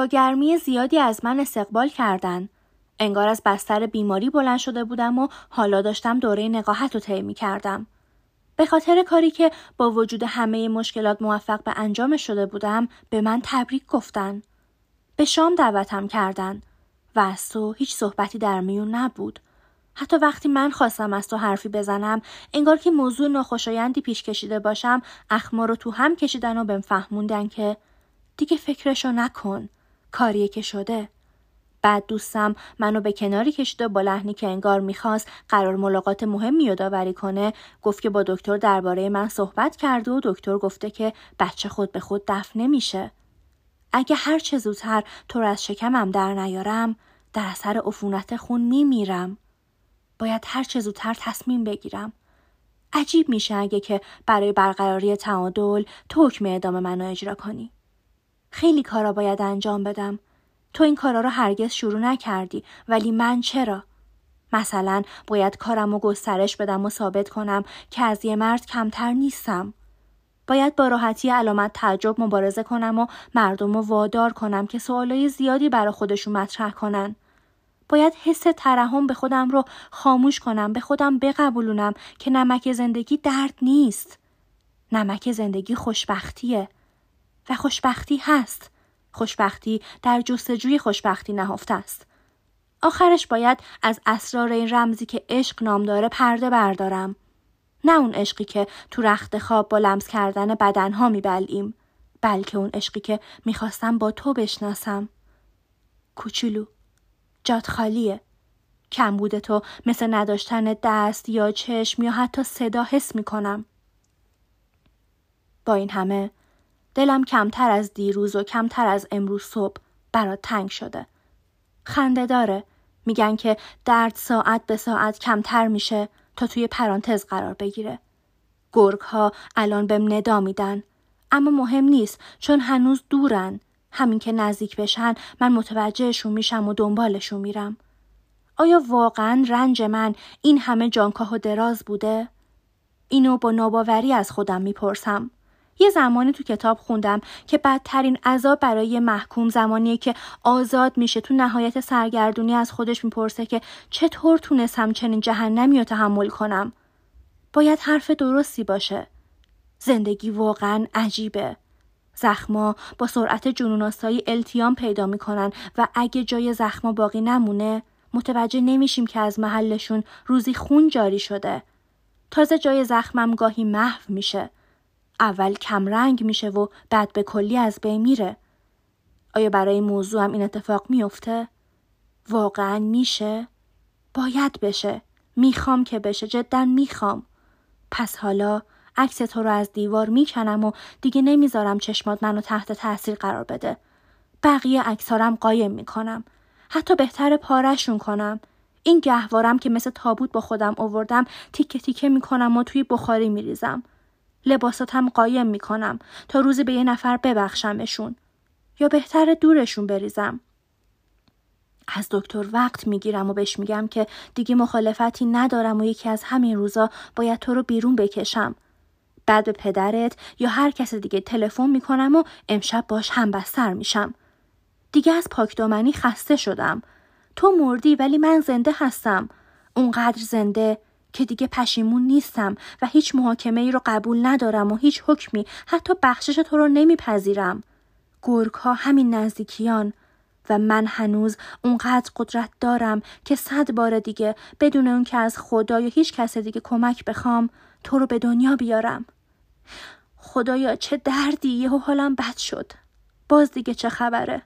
با گرمی زیادی از من استقبال کردن. انگار از بستر بیماری بلند شده بودم و حالا داشتم دوره نقاهت رو طی کردم. به خاطر کاری که با وجود همه مشکلات موفق به انجام شده بودم به من تبریک گفتن. به شام دعوتم کردن و از تو هیچ صحبتی در میون نبود. حتی وقتی من خواستم از تو حرفی بزنم انگار که موضوع ناخوشایندی پیش کشیده باشم اخما رو تو هم کشیدن و بهم فهموندن که دیگه فکرشو نکن کاریه که شده. بعد دوستم منو به کناری کشید و با لحنی که انگار می‌خواست قرار ملاقات مهمی یادآوری کنه گفت که با دکتر درباره من صحبت کرده و دکتر گفته که بچه خود به خود دفن نمیشه. اگه هر چه زودتر تو از شکمم در نیارم در اثر عفونت خون میمیرم. باید هر چه زودتر تصمیم بگیرم. عجیب میشه اگه که برای برقراری تعادل تو حکم اعدام منو اجرا کنی. خیلی کارا باید انجام بدم. تو این کارا رو هرگز شروع نکردی. ولی من چرا؟ مثلا باید کارم رو گسترش بدم و ثابت کنم که از یه مرد کمتر نیستم. باید با راحتی علامت تعجب مبارزه کنم و مردم رو وادار کنم که سوالای زیادی برا خودشون مطرح کنن. باید حس ترحم به خودم رو خاموش کنم به خودم بقبولونم که نمک زندگی درد نیست. نمک زندگی خوشبختیه. و خوشبختی هست. خوشبختی در جستجوی خوشبختی نهفته است. آخرش باید از اسرار این رمزی که عشق نام داره پرده بردارم. نه اون عشقی که تو رخت خواب با لمس کردن بدنها میبلیم بلکه اون عشقی که می‌خواستم با تو بشناسم. کوچولو جات خالیه کمبود تو مثل نداشتن دست یا چشم یا حتی صدا حس می‌کنم. با این همه دلم کمتر از دیروز و کمتر از امروز صبح برات تنگ شده. خنده داره. میگن که درد ساعت به ساعت کمتر میشه تا توی پرانتز قرار بگیره. گرگ ها الان بهم ندا میدن. اما مهم نیست چون هنوز دورن. همین که نزدیک بشن من متوجهشون میشم و دنبالشون میرم. آیا واقعا رنج من این همه جانکاه و دراز بوده؟ اینو با ناباوری از خودم می‌پرسم. یه زمانی تو کتاب خوندم که بدترین عذاب برای محکوم زمانیه که آزاد میشه. تو نهایت سرگردونی از خودش می‌پرسه که چطور تونستم چنین جهنمی رو تحمل کنم؟ باید حرف درستی باشه. زندگی واقعا عجیبه. زخما با سرعت جنوناسایی التیام پیدا می‌کنن و اگه جای زخما باقی نمونه متوجه نمیشیم که از محلشون روزی خون جاری شده. تازه جای زخمم گاهی محو میشه. اول کمرنگ میشه و بعد به کلی از بین میره. آیا برای موضوع هم این اتفاق میفته؟ واقعا میشه؟ باید بشه. می‌خوام که بشه. جدا می‌خوام. پس حالا عکس تو رو از دیوار می‌کنم و دیگه نمی‌ذارم چشمات منو تحت تاثیر قرار بده. بقیه عکسارم قایم می‌کنم. حتی بهتر پارشون کنم. این گهوارم که مثل تابوت با خودم اووردم تیکه تیکه می‌کنم و توی بخاری میریزم. لباساتم قایم می‌کنم تا روزی به یه نفر ببخشمشون یا بهتر دورشون بریزم. از دکتر وقت می‌گیرم و بهش میگم که دیگه مخالفتی ندارم و یکی از همین روزا باید تو رو بیرون بکشم. بعد به پدرت یا هر کس دیگه تلفن می‌کنم و امشب باش هم بستر میشم. دیگه از پاکدامنی خسته شدم. تو مردی ولی من زنده هستم. اونقدر زنده که دیگه پشیمون نیستم و هیچ محاکمه ای رو قبول ندارم و هیچ حکمی حتی بخشش تو رو نمیپذیرم. گرگ ها همین نزدیکیان و من هنوز اونقدر قدرت دارم که صد بار دیگه بدون اون که از خدا یا هیچ کس دیگه کمک بخوام تو رو به دنیا بیارم. خدایا چه دردی یهو حالم بد شد. باز دیگه چه خبره؟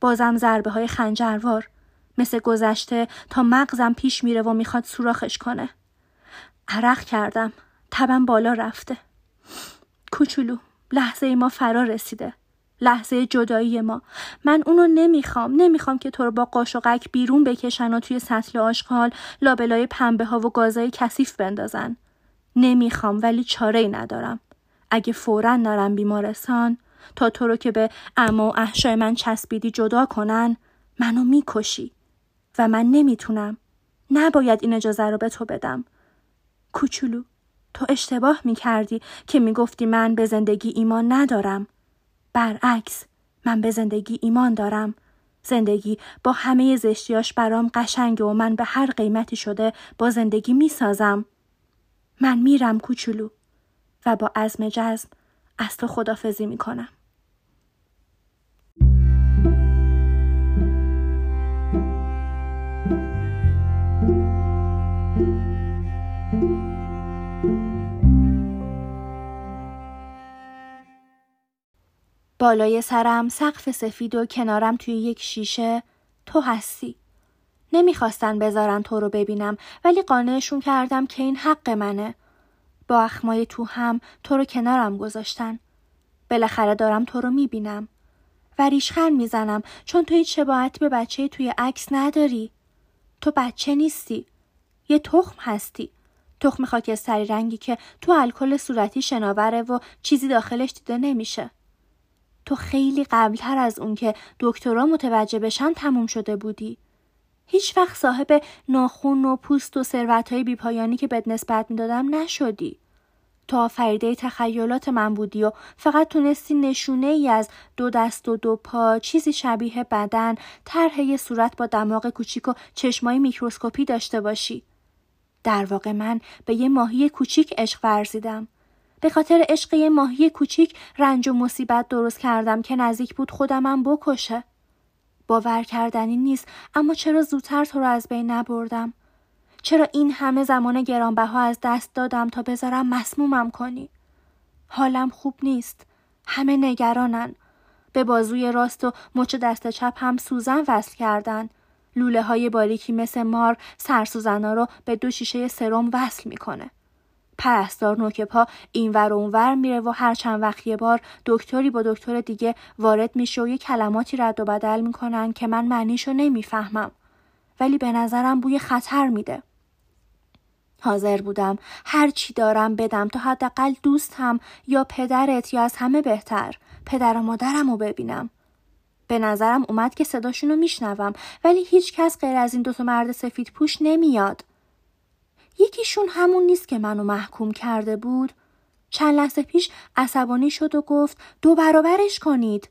بازم ضربه های خنجروار. مثل گذشته تا مغزم پیش میره و می‌خواد سوراخش کنه. عرق کردم. تبم بالا رفته. کوچولو لحظه ما فرا رسیده. لحظه جدایی ما من اونو نمی‌خوام نمی‌خوام که تو رو با قاش و قک بیرون بکشن و توی سطل آشغال لابلای پنبه ها و گازای کثیف بندازن نمی‌خوام ولی چاره ای ندارم اگه فورا نرم بیمارستان تا تو رو که به اما و احشای من چسبیدی جدا کنن منو می‌کشی و من نمی‌تونم. نباید این اجازه رو به تو بدم. کوچولو تو اشتباه می کردی که می گفتی من به زندگی ایمان ندارم. برعکس من به زندگی ایمان دارم. زندگی با همه زشتیاش برام قشنگه و من به هر قیمتی شده با زندگی می‌سازم. من میرم کوچولو و با عزم جزم از تو خدافزی می‌کنم. بالای سرم سقف سفید و کنارم توی یک شیشه تو هستی. نمی‌خواستن بذارن تو رو ببینم ولی قانعشون کردم که این حق منه. با اخمای تو هم تو رو کنارم گذاشتن. بالاخره دارم تو رو می‌بینم. و ریشخن می‌زنم چون تو هیچ شباهتی به بچه توی عکس نداری. تو بچه نیستی. یه تخم هستی. تخم خاکستری رنگی که تو الکل صورتی شناوره و چیزی داخلش دیده نمیشه. تو خیلی قبلتر از اون که دکترا متوجه بشن تموم شده بودی. هیچ وقت صاحب ناخون و پوست و ثروت های بیپایانی که بهت نسبت می‌دادم نشدی. تو آفریده تخیلات من بودی و فقط تونستی نشونه ای از دو دست و دو پا چیزی شبیه بدن طرح صورت با دماغ کوچیک و چشمای میکروسکوپی داشته باشی. در واقع من به یه ماهی کوچیک عشق ورزیدم. به خاطر عشق یه ماهی کوچیک رنج و مصیبت درست کردم که نزدیک بود خودمم بکشه. باور کردنی نیست اما چرا زودتر تو رو از بین نبردم؟ چرا این همه زمان گرانبها از دست دادم تا بذارم مسمومم کنی؟ حالم خوب نیست. همه نگرانن. به بازوی راست و مچ دست چپ هم سوزن وصل کردن. لوله های باریکی مثل مار سرسوزنا رو به دو شیشه سرم وصل می‌کنه. پرستار نوک پا اینور و اونور میره و هر چند وقت یه بار دکتری با دکتر دیگه وارد میشه و یه کلماتی رد و بدل می‌کنن که من معنیشو نمی‌فهمم. ولی به نظرم بوی خطر میده. حاضر بودم هر چی دارم بدم تا حداقل دوستم یا پدرت یا از همه بهتر. پدر و مادرم رو ببینم. به نظرم اومد که صداشونو میشنوم ولی هیچ کس غیر از این دوتا مرد سفید پوش نمیاد. یکیشون همون نیست که منو محکوم کرده بود. چند لحظه پیش عصبانی شد و گفت دو برابرش کنید.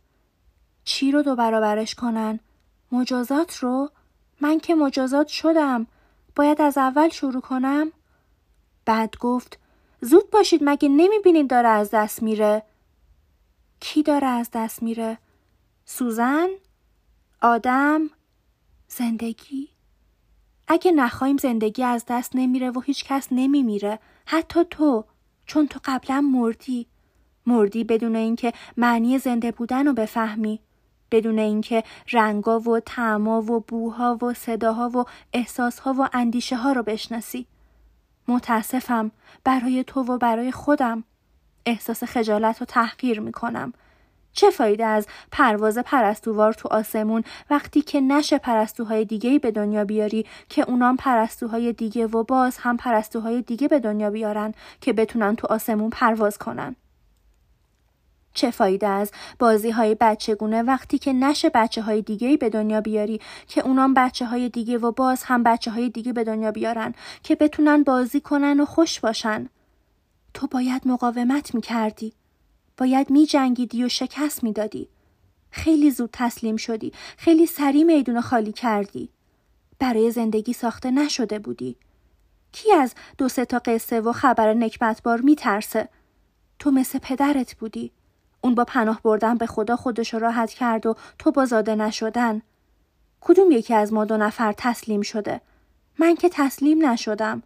چی رو دو برابرش کنن؟ مجازات رو. من که مجازات شدم. باید از اول شروع کنم؟ بعد گفت زود باشید مگه نمی‌بینید داره از دست میره. کی داره از دست میره؟ سوزن. آدم. زندگی. اگه نخواهیم زندگی از دست نمیره و هیچ کس نمیمیره حتی تو چون تو قبلا مردی. مردی بدون اینکه معنی زنده بودن رو بفهمی. بدون اینکه رنگا و تعما و بوها و صداها و احساسها و اندیشه ها رو بشناسی. متاسفم برای تو و برای خودم. احساس خجالت و تحقیر می‌کنم. چه فایده از پرواز پرستووار تو آسمون وقتی که نشه پرستوهای دیگه به دنیا بیاری که اونام پرستوهای دیگه و باز هم پرستوهای دیگه به دنیا بیارن که بتونن تو آسمون پرواز کنن. چه فایده از بازی های بچگونه وقتی که نشه بچه های دیگه به دنیا بیاری که اونام بچه های دیگه و باز هم بچه های دیگه به دنیا بیارن که بتونن بازی کنن و خوش باشن. تو باید مقاومت می کردی. باید می جنگیدی و شکست می دادی. خیلی زود تسلیم شدی. خیلی سریع میدون خالی کردی. برای زندگی ساخته نشده بودی. کی از دو سه تا قصه و خبر نکبتبار می ترسه؟ تو مثل پدرت بودی. اون با پناه بردن به خدا خودش راحت کرد و تو با زاده نشدن. کدوم یکی از ما دو نفر تسلیم شده؟ من که تسلیم نشدم.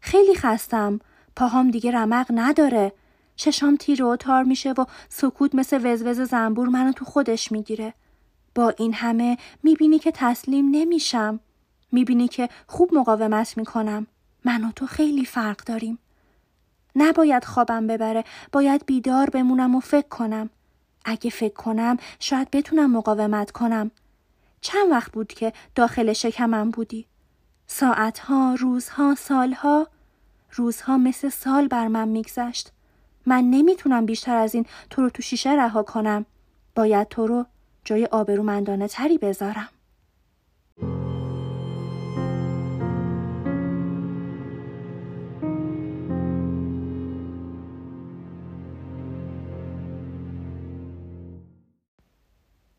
خیلی خستم. پاهام دیگه رمق نداره. چشام تیر و تار میشه و سکوت مثل وزوز زنبور منو تو خودش می‌گیره. با این همه می‌بینی که تسلیم نمیشم. می‌بینی که خوب مقاومت می‌کنم. من و تو خیلی فرق داریم. نباید خوابم ببره. باید بیدار بمونم و فکر کنم. اگه فکر کنم شاید بتونم مقاومت کنم. چند وقت بود که داخل شکمم بودی؟ ساعتها، روزها، سالها؟ روزها مثل سال بر من میگذشت. من نمی‌تونم بیشتر از این تو رو تو شیشه رها کنم. باید تو رو جای آبرومندانه تری بذارم.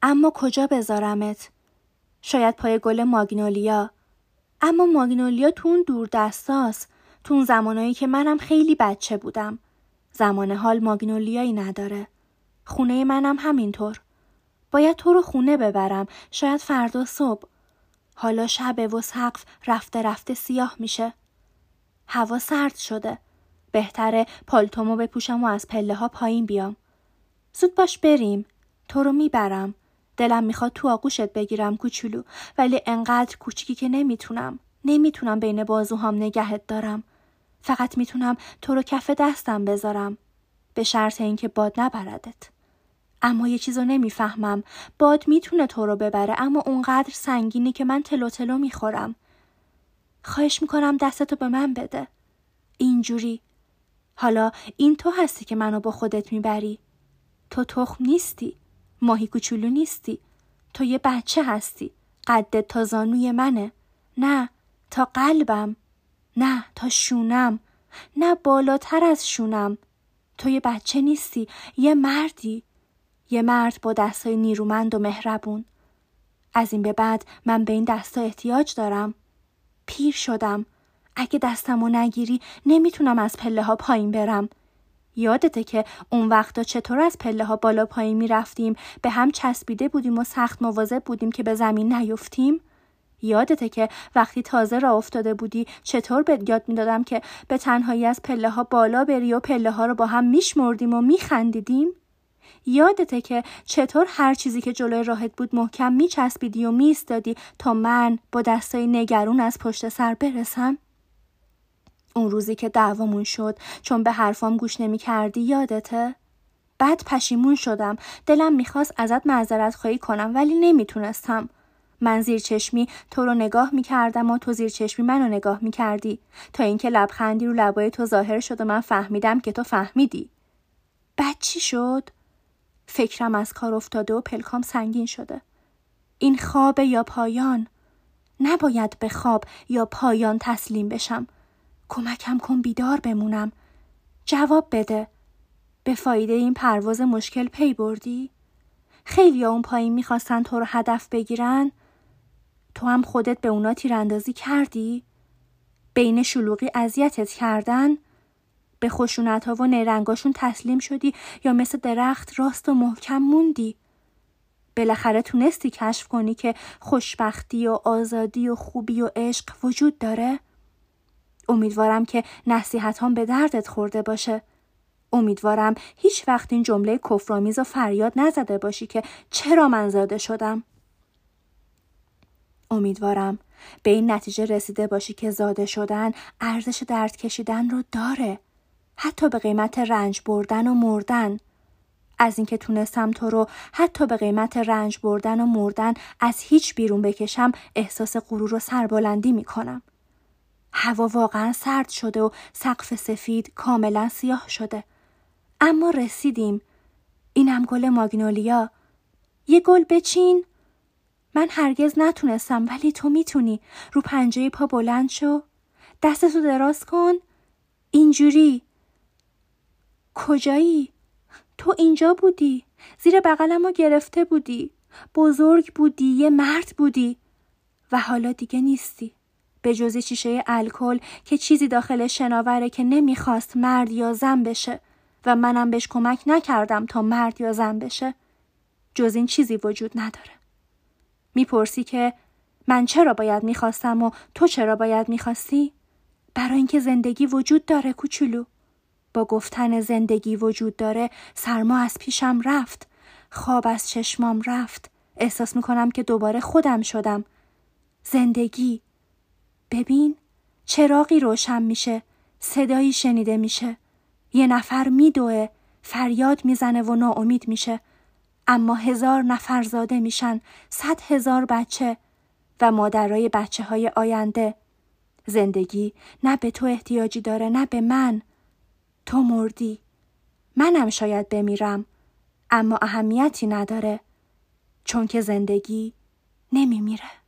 اما کجا بذارمت؟ شاید پای گل ماگنولیا اما ماگنولیا تو اون دور دستاست تو اون زمانایی که منم خیلی بچه بودم زمان حال ماگنولیایی نداره. خونه منم همینطور. باید تو رو خونه ببرم. شاید فردا صبح. حالا شب و سقف رفته رفته سیاه میشه. هوا سرد شده. بهتره پالتومو بپوشم و از پله ها پایین بیام. زود باش بریم. تو رو می‌برم. دلم می‌خواد تو آغوشت بگیرم کوچولو. ولی انقدر کوچیکی که نمی‌تونم. نمی‌تونم بین بازوهام نگهت دارم. فقط می‌تونم تو رو کف دستم بذارم. به شرط اینکه باد نبردت. اما یه چیزو نمی‌فهمم. باد می‌تونه تو رو ببره اما اونقدر سنگینی که من تلو تلو می‌خورم. خواهش می‌کنم دستتو به من بده. اینجوری. حالا این تو هستی که منو با خودت می‌بری. تو تخم نیستی. ماهی کوچولو نیستی. تو یه بچه هستی. قدت تا زانوی منه. نه تا قلبم. نه تا شونم نه بالاتر از شونم. تو یه بچه نیستی یه مردی. یه مرد با دستای نیرومند و مهربون. از این به بعد من به این دستا احتیاج دارم. پیر شدم. اگه دستمو نگیری نمی‌تونم از پله ها پایین برم. یادته که اون وقتا چطور از پله ها بالا پایین می‌رفتیم به هم چسبیده بودیم و سخت مواظب بودیم که به زمین نیفتیم؟ یادته که وقتی تازه را افتاده بودی چطور به یاد می‌دادم که به تنهایی از پله ها بالا بری و پله ها رو با هم میشمردیم و میخندیدیم؟ یادته که چطور هر چیزی که جلوی راهت بود محکم میچسبیدی و میستادی تا من با دستای نگرون از پشت سر برسم؟ اون روزی که دعوامون شد چون به حرفام گوش نمی کردی یادته؟ بعد پشیمون شدم. دلم می‌خواست ازت معذرت خواهی کنم ولی نمی‌تونستم. من زیر چشمی تو رو نگاه می کردم و تو زیر چشمی منو نگاه می کردی تا اینکه لبخندی رو لبای تو ظاهر شد و من فهمیدم که تو فهمیدی. بعد چی شد؟ فکرم از کار افتاده و پلکام سنگین شده. این خواب یا پایان؟ نباید به خواب یا پایان تسلیم بشم. کمکم کن بیدار بمونم. جواب بده. به فایده این پرواز مشکل پی بردی؟ خیلی اون پایین می‌خواستن تو رو هدف بگیرن تو هم خودت به اونا تیراندازی کردی؟ بین شلوغی اذیتت کردن؟ به خشونت ها و نیرنگاشون تسلیم شدی یا مثل درخت راست و محکم موندی؟ بالاخره تونستی کشف کنی که خوشبختی و آزادی و خوبی و عشق وجود داره؟ امیدوارم که نصیحتان به دردت خورده باشه. امیدوارم هیچ وقت این جمله کفرآمیز و فریاد نزده باشی که چرا من زاده شدم؟ امیدوارم. به این نتیجه رسیده باشی که زاده شدن ارزش درد کشیدن رو داره. حتی به قیمت رنج بردن و مردن. از اینکه تونستم تو رو حتی به قیمت رنج بردن و مردن از هیچ بیرون بکشم احساس غرور و سربلندی می‌کنم. هوا واقعا سرد شده و سقف سفید کاملا سیاه شده. اما رسیدیم. اینم گل ماگنولیا. یه گل بچین. من هرگز نتونستم ولی تو می‌تونی. رو پنجه پا بلند شو. دستتو دراز کن. اینجوری. کجایی؟ تو اینجا بودی. زیر بغلم رو گرفته بودی. بزرگ بودی یه مرد بودی. و حالا دیگه نیستی. به جز شیشه الکل که چیزی داخل شناوره که نمی‌خواست مرد یا زن بشه. و منم بهش کمک نکردم تا مرد یا زن بشه. جز این چیزی وجود نداره. می‌پرسی که من چرا باید می‌خواستم و تو چرا باید می‌خواستی؟ برای اینکه زندگی وجود داره کوچولو. با گفتن زندگی وجود داره سرما از پیشم رفت. خواب از چشمام رفت. احساس می‌کنم که دوباره خودم شدم. زندگی. ببین چراغی روشن میشه. صدایی شنیده میشه. یه نفر میدوه. فریاد می‌زنه و ناامید میشه. اما هزار نفر زاده میشن صد هزار بچه و مادرای بچه های آینده. زندگی نه به تو احتیاجی داره نه به من. تو مردی. منم شاید بمیرم اما اهمیتی نداره چون که زندگی نمیمیره.